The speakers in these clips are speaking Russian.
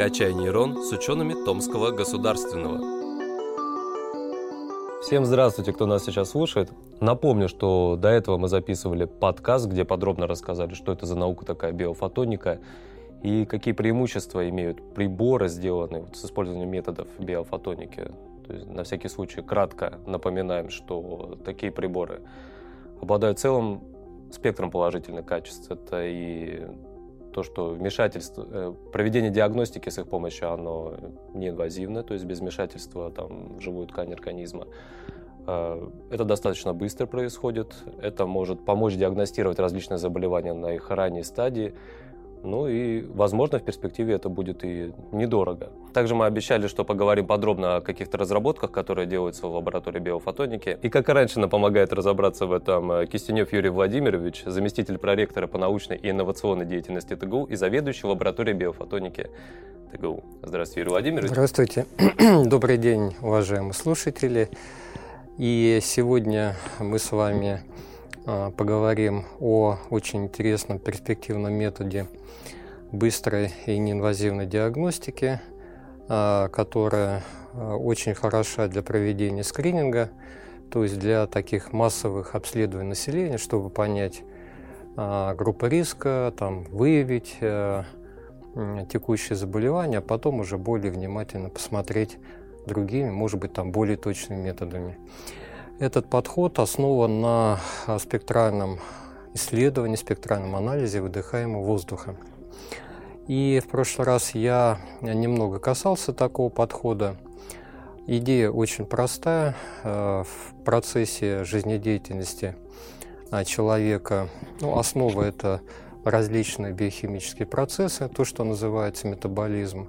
«Качай нейрон» с учеными Томского государственного. Всем здравствуйте, кто нас сейчас слушает. Напомню, что до этого мы записывали подкаст, где подробно рассказали, что это за наука такая биофотоника и какие преимущества имеют приборы, сделанные с использованием методов биофотоники. То есть, на всякий случай кратко напоминаем, что такие приборы обладают целым спектром положительных качеств. Это и то, что вмешательство, э, проведение диагностики с их помощью, оно неинвазивно, то есть без вмешательства там, в живую ткань организма. Э, это достаточно быстро происходит, это может помочь диагностировать различные заболевания на их ранней стадии, ну и, возможно, в перспективе это будет и недорого. Также мы обещали, что поговорим подробно о каких-то разработках, которые делаются в лаборатории биофотоники. И как и раньше нам помогает разобраться в этом э, Кистенев Юрий Владимирович, заместитель проректора по научной и инновационной деятельности ТГУ и заведующий лабораторией биофотоники ТГУ. Здравствуйте, Юрий Владимирович. Здравствуйте. Добрый день, уважаемые слушатели. И сегодня мы с вами поговорим о очень интересном перспективном методе быстрой и неинвазивной диагностики, а, которая а, очень хороша для проведения скрининга, то есть для таких массовых обследований населения, чтобы понять группы риска, там, выявить текущие заболевания, а потом уже более внимательно посмотреть другими, может быть, там более точными методами. Этот подход основан на спектральном исследовании, спектральном анализе выдыхаемого воздуха. И в прошлый раз я немного касался такого подхода. Идея очень простая. Э, в процессе жизнедеятельности а, человека ну, основа – это различные биохимические процессы, то, что называется метаболизм.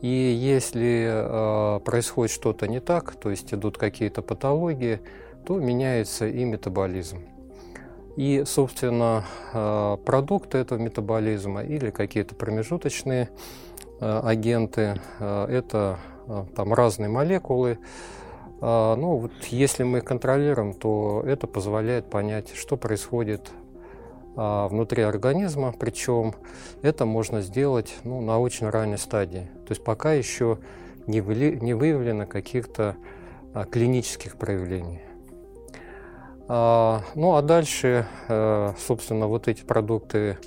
И если э, происходит что-то не так, то есть идут какие-то патологии, то меняется и метаболизм. И, собственно, э, продукты этого метаболизма или какие-то промежуточные э, агенты, э, это э, там разные молекулы. Э, ну, вот если мы контролируем, то это позволяет понять, что происходит внутри организма, причем это можно сделать ну, на очень ранней стадии. То есть пока еще не, выли, не выявлено каких-то а, клинических проявлений. А, ну а дальше, а, собственно, вот эти продукты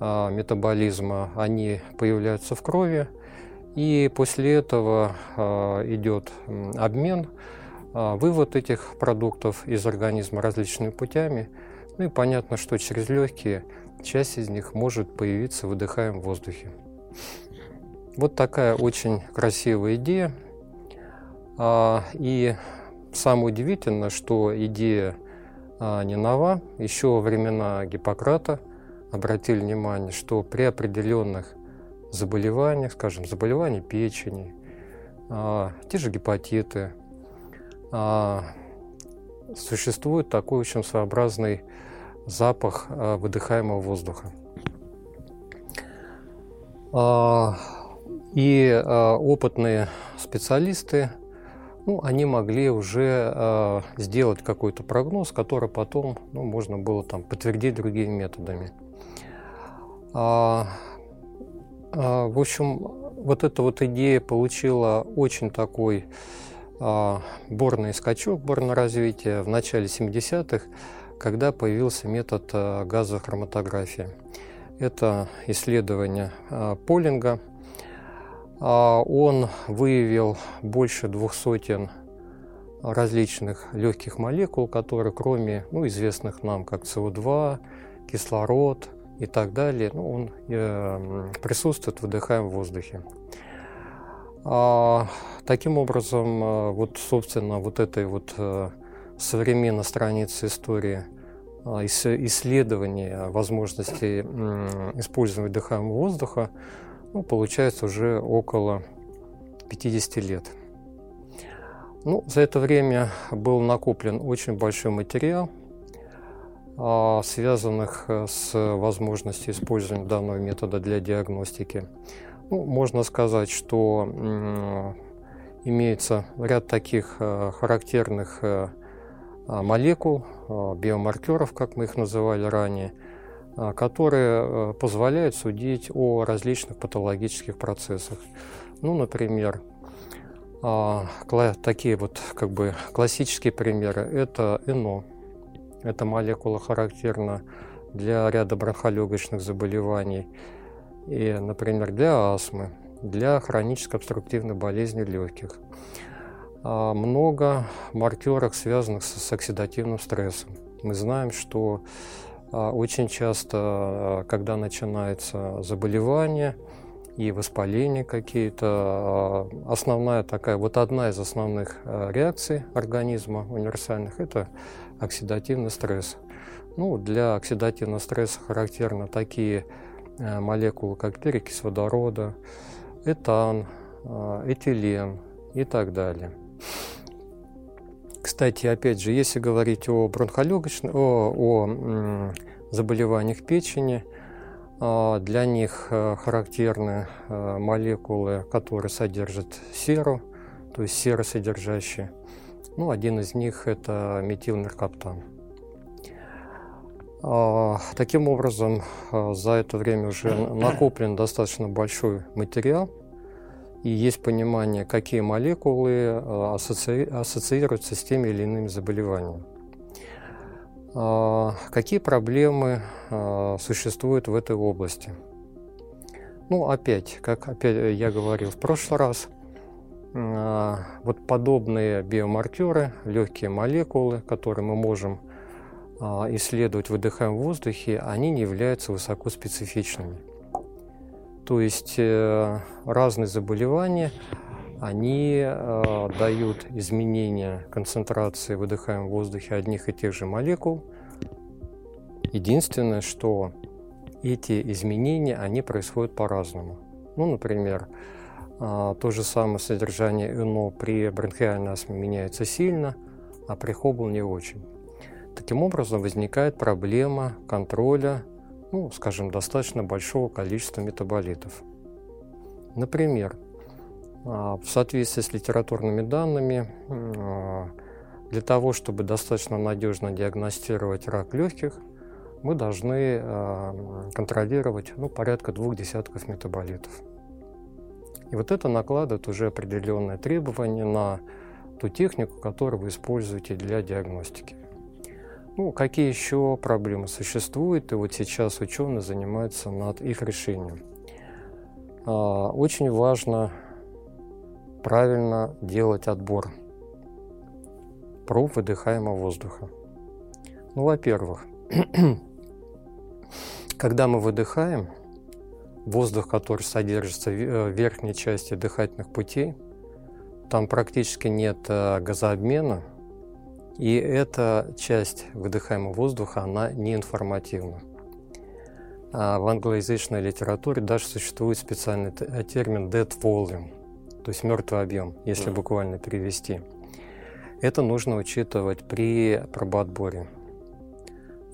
а, метаболизма, они появляются в крови, и после этого а, идет обмен, а, вывод этих продуктов из организма различными путями – ну и понятно, что через легкие часть из них может появиться в выдыхаемом воздухе. Вот такая очень красивая идея. А, и самое удивительное, что идея а, не нова. Еще во времена Гиппократа обратили внимание, что при определенных заболеваниях, скажем, заболевания печени, а, те же гепатиты, существует такой очень своеобразный запах э, выдыхаемого воздуха. А, и э, опытные специалисты, ну, они могли уже э, сделать какой-то прогноз, который потом ну, можно было там, подтвердить другими методами. А, а, в общем, вот эта вот идея получила очень такой борный скачок, борное развитие в начале 70-х когда появился метод э, газохроматографии. Это исследование э, Полинга. А, он выявил больше двух сотен различных легких молекул, которые кроме ну, известных нам как СО2, кислород и так далее, ну, он э, присутствует в выдыхаемом воздухе. А, таким образом, э, вот, собственно, вот этой вот современной странице истории а, исследования возможностей использования дыхаемого воздуха ну, получается уже около 50 лет. Ну, за это время был накоплен очень большой материал, а, связанных э, с возможностью использования данного метода для диагностики. Ну, можно сказать, что имеется ряд таких э, характерных э, молекул, а, биомаркеров, как мы их называли ранее, а, которые э, позволяют судить о различных патологических процессах. Ну, например, а, такие вот как бы классические примеры – это ЭНО. Эта молекула характерна для ряда бронхолегочных заболеваний, и, например, для астмы, для хронической обструктивной болезни легких. А, много маркеров, связанных с оксидативным стрессом. Мы знаем, что а, очень часто, а, когда начинается заболевание и воспаление какие-то, основная такая, вот одна из основных реакций организма универсальных – это оксидативный стресс. Ну, для оксидативного стресса характерны такие молекулы, как перекись водорода, этан, этилен и так далее. Кстати, опять же, если говорить о бронхолегочных, о, о заболеваниях печени, а, для них э, характерны э, молекулы, которые содержат серу, то есть серосодержащие. Ну, один из них – это метилмеркаптан. А, таким образом, э, за это время уже накоплен достаточно большой материал – и есть понимание, какие молекулы э, ассоциируются с теми или иными заболеваниями. А, какие проблемы э, существуют в этой области? Ну, опять, как опять я говорил в прошлый раз, э, вот подобные биомаркеры, легкие молекулы, которые мы можем исследовать в выдыхаемом воздухе, они не являются высокоспецифичными. То есть э, разные заболевания, они э, дают изменения концентрации в выдыхаемом воздухе одних и тех же молекул. Единственное, что эти изменения, они происходят по-разному. Ну, например, э, то же самое содержание НО при бронхиальной астме меняется сильно, а при хобл не очень. Таким образом, возникает проблема контроля ну, скажем, достаточно большого количества метаболитов. Например, а, в соответствии с литературными данными, а, для того, чтобы достаточно надежно диагностировать рак легких, мы должны а, контролировать ну, порядка двух десятков метаболитов. И вот это накладывает уже определенные требования на ту технику, которую вы используете для диагностики. Ну, какие еще проблемы существуют, и вот сейчас ученые занимаются над их решением. А, очень важно правильно делать отбор проб выдыхаемого воздуха. Ну, во-первых, когда мы выдыхаем, воздух, который содержится в верхней части дыхательных путей, там практически нет э, газообмена – и эта часть выдыхаемого воздуха, она не информативна. А в англоязычной литературе даже существует специальный э, термин dead volume, то есть мертвый объем, если буквально перевести. Это нужно учитывать при пробоотборе.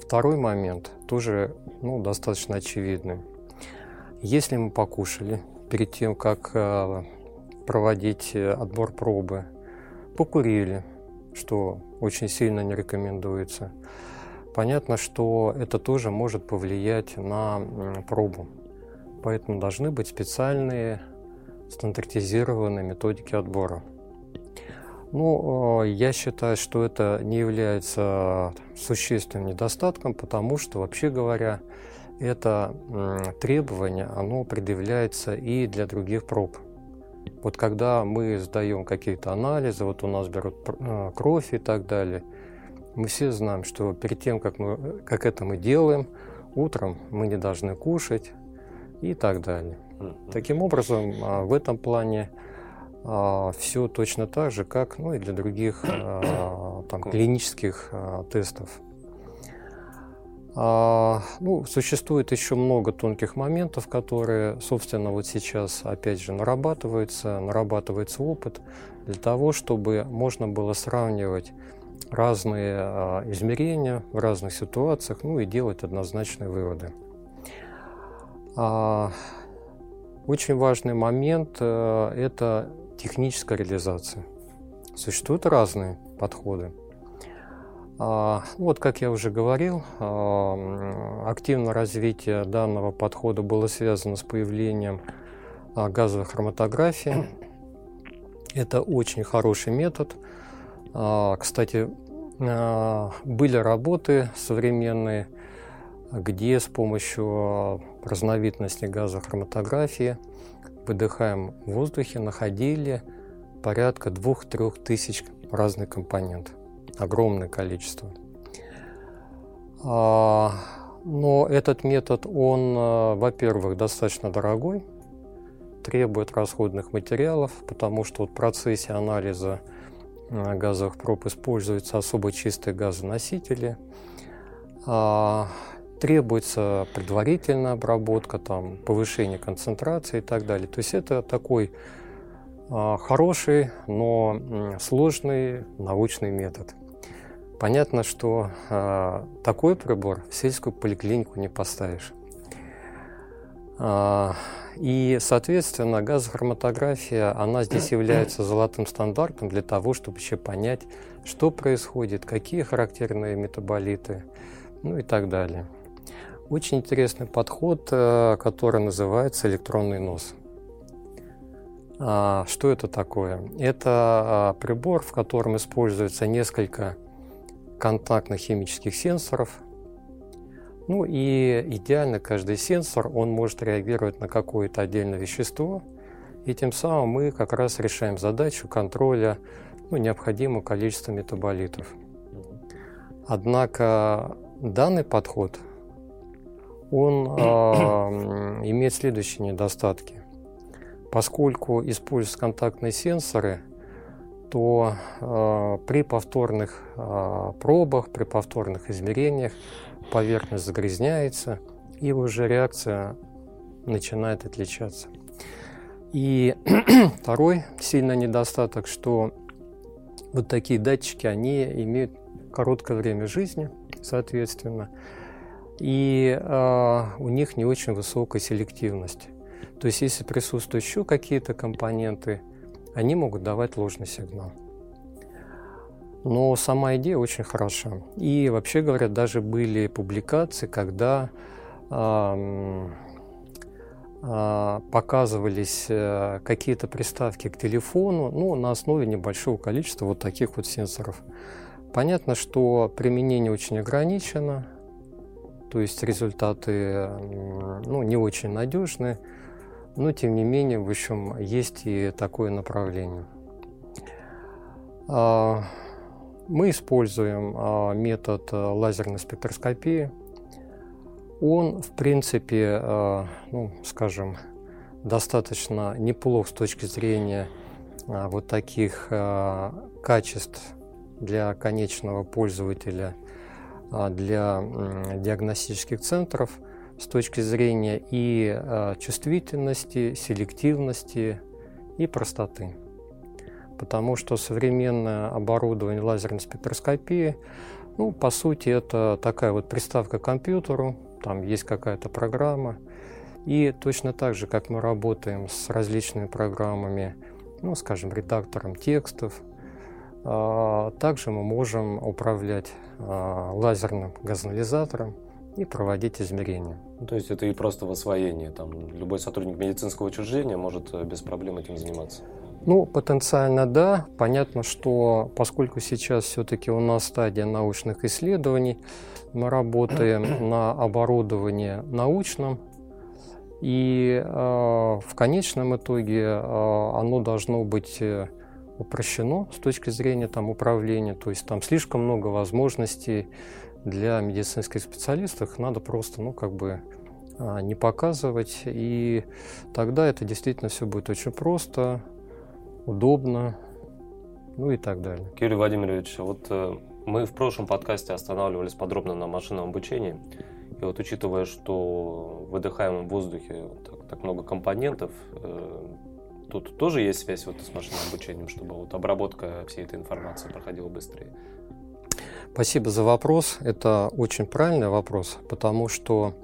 Второй момент, тоже ну, достаточно очевидный. Если мы покушали перед тем, как э, проводить э, отбор пробы, покурили, что очень сильно не рекомендуется. Понятно, что это тоже может повлиять на пробу. Поэтому должны быть специальные стандартизированные методики отбора. Ну, э, я считаю, что это не является существенным недостатком, потому что, вообще говоря, это требование, оно предъявляется и для других проб. Вот когда мы сдаем какие-то анализы, вот у нас берут э, кровь и так далее, мы все знаем, что перед тем, как, мы, как это мы делаем, утром мы не должны кушать и так далее. Таким образом, а, в этом плане а, все точно так же, как ну, и для других а, там, клинических тестов. А, ну, существует еще много тонких моментов, которые, собственно, вот сейчас, опять же, нарабатываются, нарабатывается опыт для того, чтобы можно было сравнивать разные а, измерения в разных ситуациях, ну и делать однозначные выводы. А, очень важный момент а, – это техническая реализация. Существуют разные подходы. А, вот, как я уже говорил, а, активное развитие данного подхода было связано с появлением а, газовой хроматографии. Это очень хороший метод. Кстати, были работы современные, где с помощью разновидности газохроматографии выдыхаем в воздухе находили порядка 2-3 тысяч разных компонентов огромное количество. А, но этот метод, он, а, во-первых, достаточно дорогой, требует расходных материалов, потому что в процессе анализа а, газовых проб используются особо чистые газоносители. Требуется предварительная обработка, там, повышение концентрации и так далее. То есть это такой хороший, но сложный научный метод. Понятно, что э, такой прибор в сельскую поликлинику не поставишь. Э, и, соответственно, газохроматография, она здесь является золотым стандартом для того, чтобы еще понять, что происходит, какие характерные метаболиты, ну и так далее. Очень интересный подход, э, который называется электронный нос. Что это такое? Это прибор, в котором используется несколько контактно-химических сенсоров. Ну и идеально каждый сенсор, он может реагировать на какое-то отдельное вещество, и тем самым мы как раз решаем задачу контроля ну, необходимого количества метаболитов. Однако данный подход, он э, имеет следующие недостатки. Поскольку используются контактные сенсоры – то э, при повторных э, пробах, при повторных измерениях поверхность загрязняется, и уже реакция начинает отличаться. И второй сильный недостаток, что вот такие датчики, они имеют короткое время жизни, соответственно, и э, у них не очень высокая селективность. То есть, если присутствуют еще какие-то компоненты, они могут давать ложный сигнал. Но сама идея очень хороша. И вообще говоря, даже были публикации, когда э, э, показывались какие-то приставки к телефону ну, на основе небольшого количества вот таких вот сенсоров. Понятно, что применение очень ограничено, то есть результаты ну, не очень надежные. Но, тем не менее, в общем, есть и такое направление. А, мы используем а, метод а, лазерной спектроскопии. Он, в принципе, ну, скажем, достаточно неплох с точки зрения вот таких качеств для конечного пользователя, для диагностических центров – с точки зрения и а, чувствительности, селективности и простоты. Потому что современное оборудование лазерной спектроскопии, ну, по сути, это такая вот приставка к компьютеру, там есть какая-то программа. И точно так же, как мы работаем с различными программами, ну, скажем, редактором текстов, а, также мы можем управлять а, лазерным газоанализатором, и проводить измерения. Ну, то есть это и просто в освоении. Там любой сотрудник медицинского учреждения может э, без проблем этим заниматься. Ну, потенциально да. Понятно, что поскольку сейчас все-таки у нас стадия научных исследований, мы работаем на оборудовании научном, и э, в конечном итоге э, оно должно быть э, упрощено с точки зрения там, управления, то есть там слишком много возможностей для медицинских специалистов надо просто, ну, как бы а, не показывать, и тогда это действительно все будет очень просто, удобно, ну и так далее. Кирилл Владимирович, вот э, мы в прошлом подкасте останавливались подробно на машинном обучении, и вот учитывая, что в выдыхаемом воздухе так, так много компонентов, э, тут тоже есть связь вот с машинным обучением, чтобы вот обработка всей этой информации проходила быстрее? Спасибо за вопрос. Это очень правильный вопрос, потому что,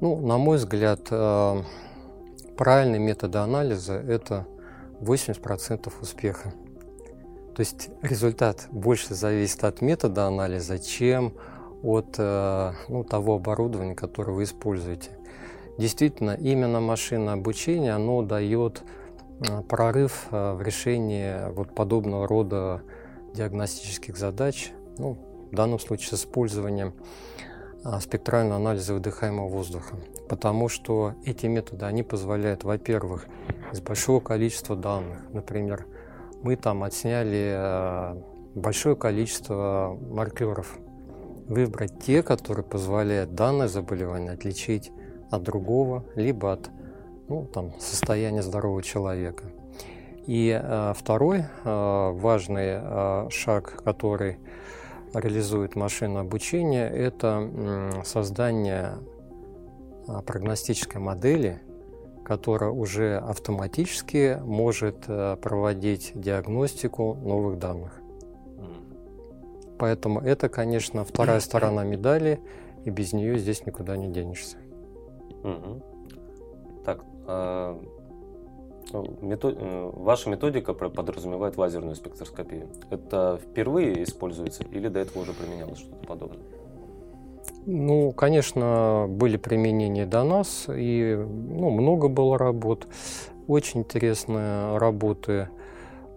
ну, на мой взгляд, э, правильные методы анализа – это 80% успеха. То есть результат больше зависит от метода анализа, чем от э, ну, того оборудования, которое вы используете. Действительно, именно машинное обучение, оно дает э, прорыв в решении вот подобного рода диагностических задач, ну, в данном случае с использованием спектрального анализа выдыхаемого воздуха. Потому что эти методы, они позволяют, во-первых, из большого количества данных, например, мы там отсняли большое количество маркеров выбрать те, которые позволяют данное заболевание отличить от другого, либо от ну, там, состояния здорового человека. И э, второй э, важный э, шаг, который реализует машинное обучение, это создание э, прогностической модели, которая уже автоматически может э, проводить диагностику новых данных. Поэтому это, конечно, вторая сторона медали, и без нее здесь никуда не денешься. Угу. Так, а, метод... Э, ваша методика подразумевает лазерную спектроскопию. Это впервые используется или до этого уже применялось что-то подобное? Ну, конечно, были применения до нас, и ну, много было работ. Очень интересные работы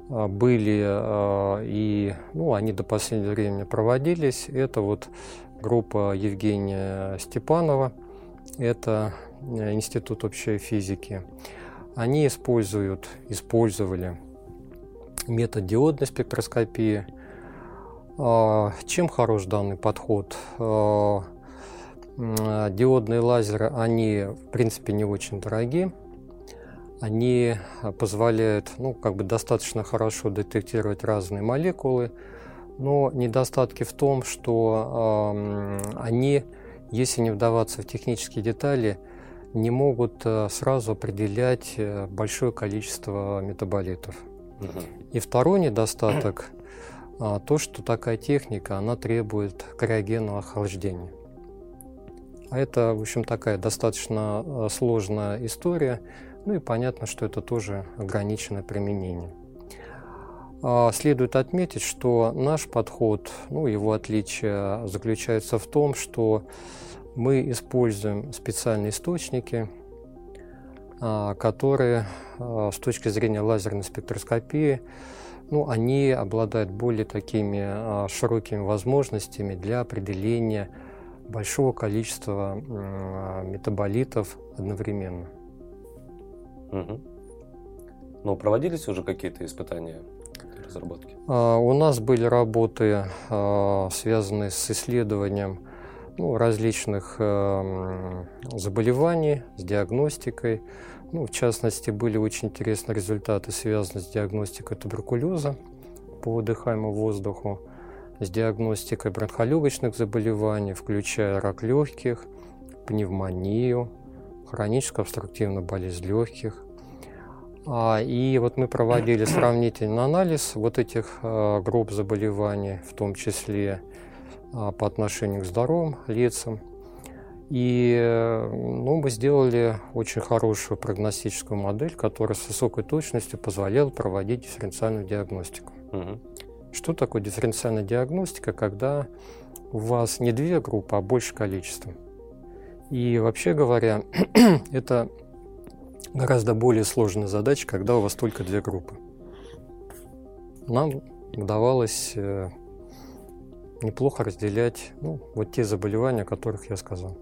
а, были а, и ну, они до последнего времени проводились. Это вот группа Евгения Степанова, это э, Институт общей физики. Они используют, использовали метод диодной спектроскопии. А, чем хорош данный подход? Диодные лазеры, они в принципе не очень дорогие они позволяют ну, как бы достаточно хорошо детектировать разные молекулы, но недостатки в том, что э, они, если не вдаваться в технические детали, не могут э, сразу определять э, большое количество метаболитов. И второй недостаток э, то, что такая техника, она требует криогенного охлаждения. А это, в общем, такая достаточно э, сложная история, ну и понятно, что это тоже ограниченное применение. А, следует отметить, что наш подход, ну, его отличие заключается в том, что мы используем специальные источники, а, которые а, с точки зрения лазерной спектроскопии, ну, они обладают более такими широкими возможностями для определения большого количества метаболитов одновременно. Угу. Но проводились уже какие-то испытания разработки? А, у нас были работы, а, связанные с исследованием ну, различных а, заболеваний, с диагностикой. Ну, в частности, были очень интересные результаты, связанные с диагностикой туберкулеза по выдыхаемому воздуху, с диагностикой бронхолегочных заболеваний, включая рак легких, пневмонию, хроническую обструктивную болезнь легких. А, и вот мы проводили сравнительный анализ вот этих а, групп заболеваний, в том числе по отношению к здоровым лицам. И ну, мы сделали очень хорошую прогностическую модель, которая с высокой точностью позволяла проводить дифференциальную диагностику. Угу. Что такое дифференциальная диагностика, когда у вас не две группы, а больше количества? И вообще говоря, это гораздо более сложная задача, когда у вас только две группы. Нам удавалось э, неплохо разделять ну, вот те заболевания, о которых я сказал.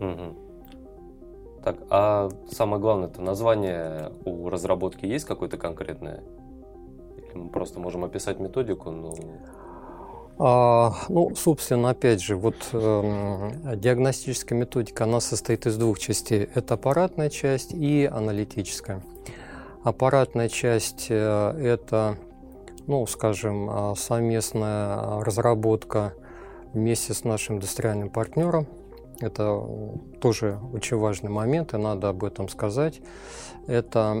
Угу. Так, а самое главное, это название у разработки есть какое-то конкретное? Или мы просто можем описать методику, но... А, ну, собственно, опять же, вот э, диагностическая методика, она состоит из двух частей. Это аппаратная часть и аналитическая. Аппаратная часть э, – это, ну, скажем, а, совместная разработка вместе с нашим индустриальным партнером. Это тоже очень важный момент, и надо об этом сказать. Это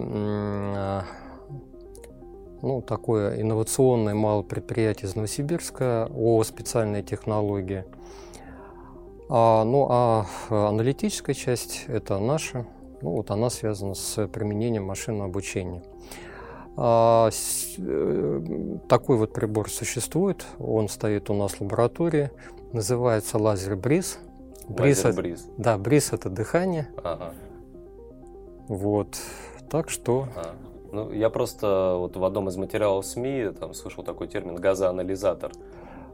ну, такое инновационное малое предприятие из Новосибирска о специальной технологии. А, ну а аналитическая часть – это наша, ну, вот она связана с применением машинного обучения. А, э, такой вот прибор существует, он стоит у нас в лаборатории, называется лазер бриз. Бриз, лазер бриз. Да, бриз это дыхание. Ага. Вот, так что. А. Ну, я просто вот в одном из материалов СМИ там слышал такой термин газоанализатор.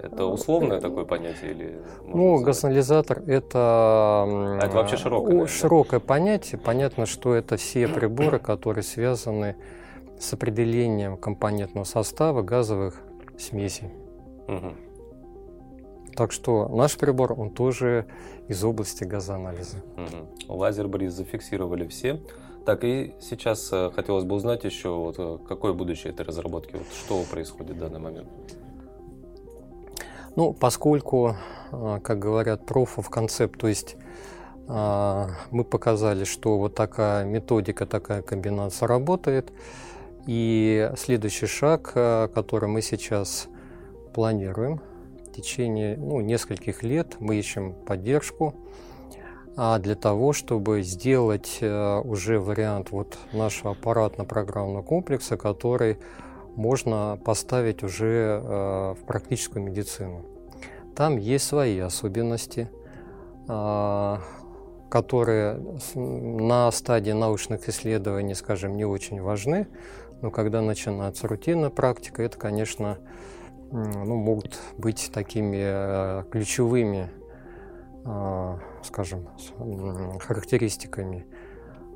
Это условное такое понятие или? Ну, сказать? газоанализатор это. А это вообще широкое. Широкое понятие. Понятно, что это все приборы, которые связаны с определением компонентного состава газовых смесей. Угу. Так что наш прибор, он тоже из области газоанализа. Угу. Лазер бриз зафиксировали все. Так, и сейчас э, хотелось бы узнать еще, вот, э, какое будущее этой разработки, вот, что происходит в данный момент? Ну, поскольку, э, как говорят, of concept, то есть мы показали, что вот такая методика, такая комбинация работает, и следующий шаг, э, который мы сейчас планируем в течение ну, нескольких лет, мы ищем поддержку а для того, чтобы сделать э, уже вариант вот нашего аппаратно-программного комплекса, который можно поставить уже э, в практическую медицину. Там есть свои особенности, а, которые на стадии научных исследований, скажем, не очень важны, но когда начинается рутинная практика, это, конечно, ну, могут быть такими э, ключевыми, э, скажем, характеристиками.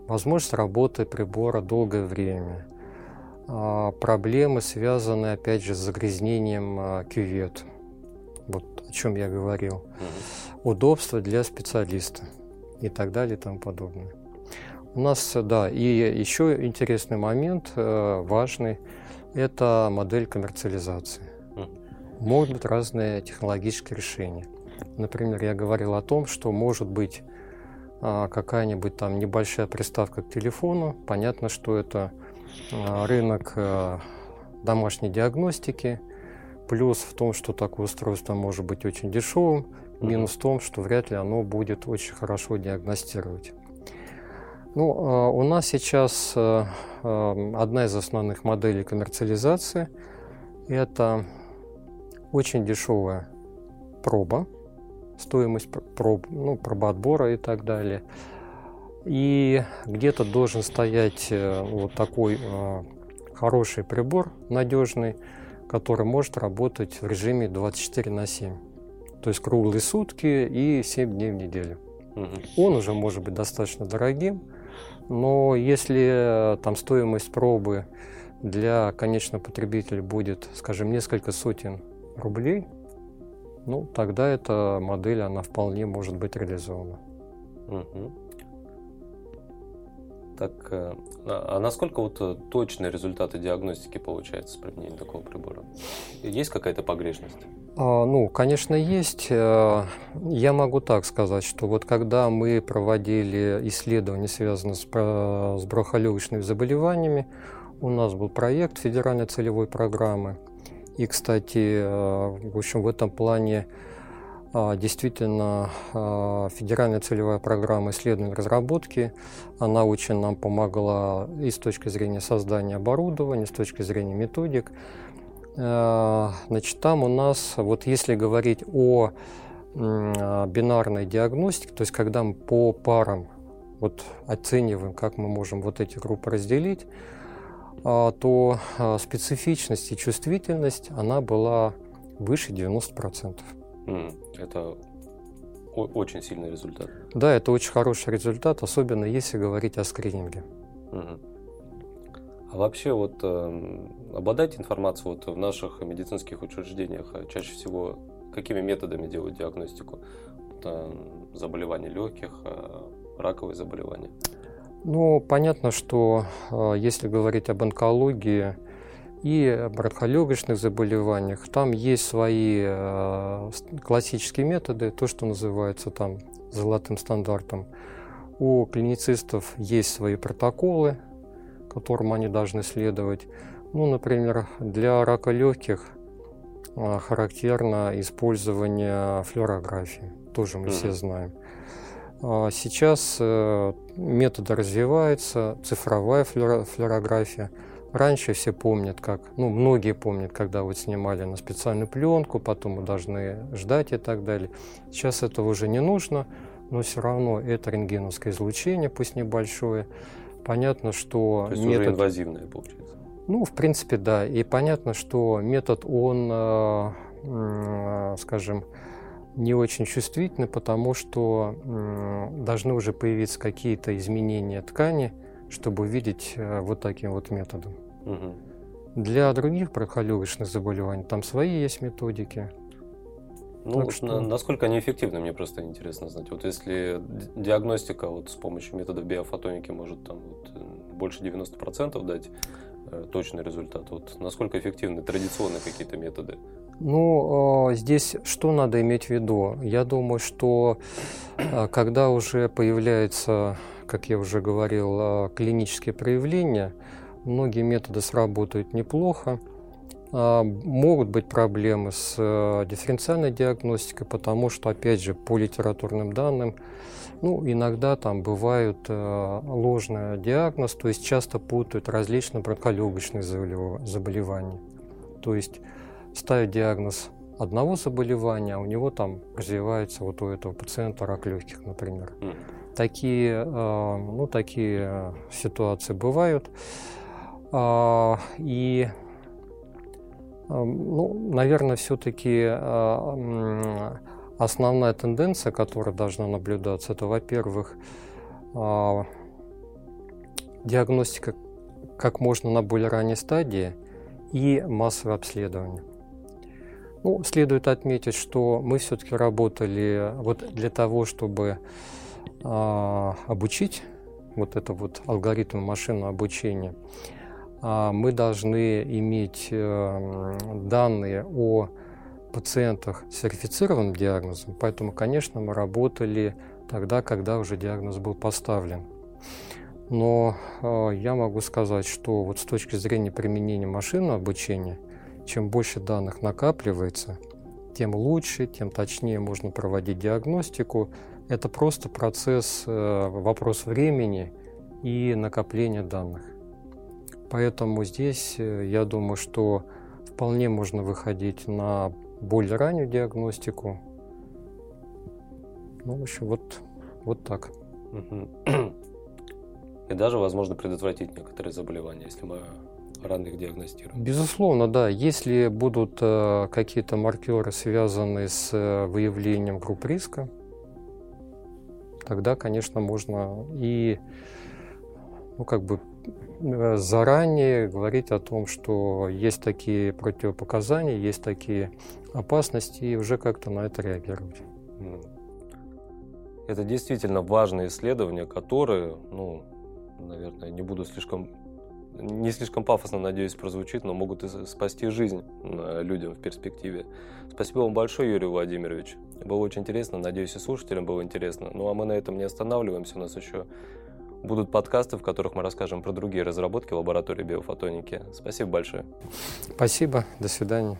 Возможность работы прибора долгое время. А, проблемы, связанные, опять же, с загрязнением э, кювет. Вот о чем я говорил. Удобство для специалиста и так далее и тому подобное. У нас, да, и еще интересный момент, э, важный, это модель коммерциализации. Могут быть разные технологические решения. Например, я говорил о том, что может быть а, какая-нибудь там небольшая приставка к телефону. Понятно, что это а, рынок э, домашней диагностики. Плюс в том, что такое устройство может быть очень дешевым. Минус в том, что вряд ли оно будет очень хорошо диагностировать. Ну, а, у нас сейчас э, эм, одна из основных моделей коммерциализации – это очень дешевая проба, стоимость проб, ну, пробоотбора и так далее. И где-то должен стоять э, вот такой э, хороший прибор, надежный, который может работать в режиме 24 на 7. То есть круглые сутки и 7 дней в неделю. Угу. Он уже может быть достаточно дорогим, но если э, там стоимость пробы для конечного потребителя будет, скажем, несколько сотен рублей, ну, тогда эта модель, она вполне может быть реализована. Угу. Так, э, а насколько вот э, точные результаты диагностики получаются с применением такого прибора? Есть какая-то погрешность? А, ну, конечно, есть. Э, я могу так сказать, что вот когда мы проводили исследования, связанные с, с бронхолегочными заболеваниями, у нас был проект федеральной целевой программы. И, кстати, в общем, в этом плане а, действительно, а, федеральная целевая программа исследований разработки, она очень нам помогла и с точки зрения создания оборудования, и с точки зрения методик. А, значит, там у нас, вот если говорить о бинарной диагностике, то есть когда мы по парам вот оцениваем, как мы можем вот эти группы разделить, то специфичность и чувствительность, она была выше 90%. Это очень сильный результат. Да, это очень хороший результат, особенно если говорить о скрининге. А вообще вот э, обладаете информацией вот в наших медицинских учреждениях а чаще всего какими методами делают диагностику э, заболеваний легких, э, раковые заболевания? Ну, понятно, что э, если говорить об онкологии, и бронхолегочных заболеваниях. Там есть свои э, классические методы, то, что называется там золотым стандартом. У клиницистов есть свои протоколы, которым они должны следовать. Ну, например, для рака легких э, характерно использование флюорографии, тоже мы mm-hmm. все знаем. А сейчас э, методы развиваются, цифровая флюорография – раньше все помнят, как, ну, многие помнят, когда вот снимали на специальную пленку, потом мы должны ждать и так далее. Сейчас этого уже не нужно, но все равно это рентгеновское излучение, пусть небольшое. Понятно, что То есть метод... уже инвазивное получается. Ну, в принципе, да. И понятно, что метод, он, э, скажем, не очень чувствительный, потому что должны уже появиться какие-то изменения ткани, чтобы увидеть э, вот таким вот методом. Мгм. Для других прохолювочных заболеваний там свои есть методики. Ну, Так что- на- насколько они эффективны, мне просто интересно знать. Вот если ди- диагностика вот с помощью методов биофотоники может там вот, э, больше 90% дать э, точный результат, вот насколько эффективны традиционные какие-то методы? Ну, э, здесь что надо иметь в виду? Я думаю, что э, когда уже появляются, как я уже говорил, э, клинические проявления, многие методы сработают неплохо. А, Могут быть проблемы с э, дифференциальной диагностикой, потому что, опять же, по литературным данным, ну, иногда там бывают э, ложный диагноз, то есть часто путают различные бронхолегочные заболев- заболевания. То есть ставят диагноз одного заболевания, а у него там развивается вот у этого пациента рак легких, например. Такие, э, ну, такие ситуации бывают. А, И, э, ну, наверное, все-таки основная тенденция, которая должна наблюдаться, это, во-первых, а, диагностика как можно на более ранней стадии и массовое обследование. Ну, следует отметить, что мы все-таки работали вот для того, чтобы а, обучить вот это вот алгоритм машинного обучения. А, мы должны иметь э, данные о пациентах с верифицированным диагнозом, поэтому, конечно, мы работали тогда, когда уже диагноз был поставлен. Но э, я могу сказать, что вот с точки зрения применения машинного обучения, чем больше данных накапливается, тем лучше, тем точнее можно проводить диагностику. Это просто процесс, э, вопрос времени и накопления данных. Поэтому здесь э, я думаю, что вполне можно выходить на более раннюю диагностику. Ну, в общем, вот, вот так. И даже возможно предотвратить некоторые заболевания, если мы рано их диагностируем. Безусловно, да. Если будут э, какие-то маркеры, связанные с э, выявлением групп риска, тогда, конечно, можно и ну, как бы заранее говорить о том, что есть такие противопоказания, есть такие опасности, и уже как-то на это реагировать. Это действительно важные исследования, которые, ну, наверное, не буду слишком, не слишком пафосно, надеюсь, прозвучит, но могут спасти жизнь э, людям в перспективе. Спасибо вам большое, Юрий Владимирович. Было очень интересно, надеюсь, и слушателям было интересно. Ну, а мы на этом не останавливаемся, у нас еще будут подкасты, в которых мы расскажем про другие разработки лаборатории биофотоники. Спасибо большое. Спасибо, до свидания.